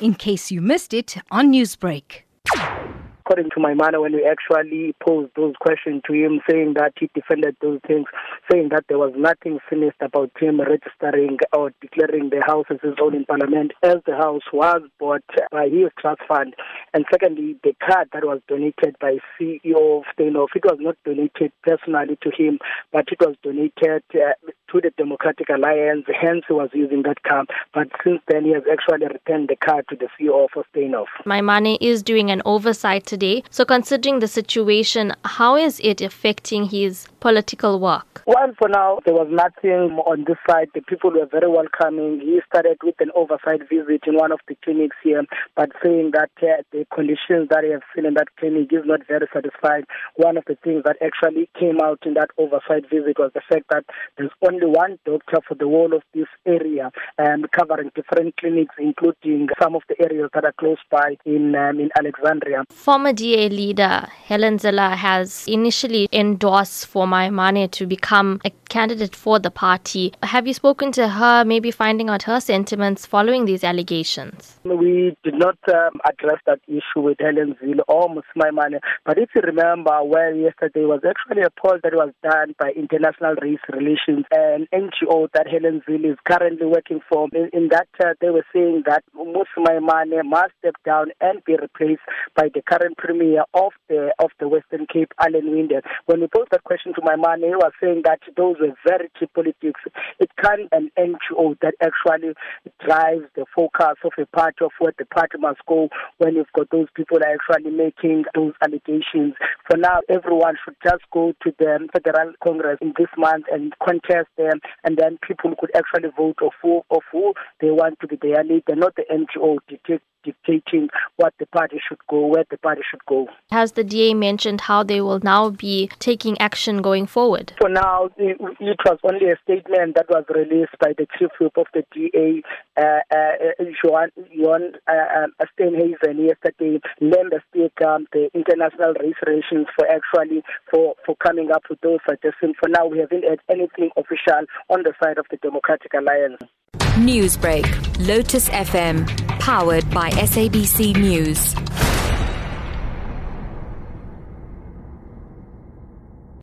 in case you missed it on Newsbreak according to Mmusi Maimane, when we actually posed those questions to him, saying that he defended those things, saying that there was nothing sinister about him registering or declaring the house as his own in Parliament, as the house was bought by his trust fund. And secondly, the card that was donated by CEO of Steinhoff, it was not donated personally to him, but it was donated uh, to the Democratic Alliance, hence he was using that card. But since then, he has actually returned the card to the CEO of Steinhoff. Maimane is doing an oversight today. So, considering the situation, how is it affecting his political work? Well, for now, there was nothing on this side. The people were very welcoming. He started with an oversight visit in one of the clinics here, but saying that uh, the conditions that he has seen in that clinic is not very satisfied. One of the things that actually came out in that oversight visit was the fact that there's only one doctor for the whole of this area, um, covering different clinics, including some of the areas that are close by in um, in Alexandria. Former former DA leader Helen Zille has initially endorsed Maimane to become a candidate for the party. Have you spoken to her, maybe finding out her sentiments following these allegations? We did not um, address that issue with Helen Zille or Maimane, but if you remember, well, yesterday was actually a poll that was done by International Race Relations, an NGO that Helen Zille is currently working for. In, in that, uh, they were saying that Maimane must step down and be replaced by the current premier of the of the Western Cape, Alan Winde. When we posed that question to Maimane, he was saying that those were very cheap politics. It can't an NGO that actually drives the focus of a party of what the party must go when you've got those people are actually making those allegations. For now, everyone should just go to the Federal Congress in this month and contest them, and then people could actually vote of who, of who they want to be their leader, not the NGO dictating what the party should go, where the party should go. Has the DA mentioned how they will now be taking action going forward? For now, it, was only a statement that was released by the chief whip of the DA, uh, uh, Johan, Johan uh, um, Steenhuisen, yesterday, lend the speaker the international race relations for actually for, for coming up with those suggestions. For now, we haven't had anything official on the side of the Democratic Alliance. Newsbreak, Lotus FM, powered by SABC News.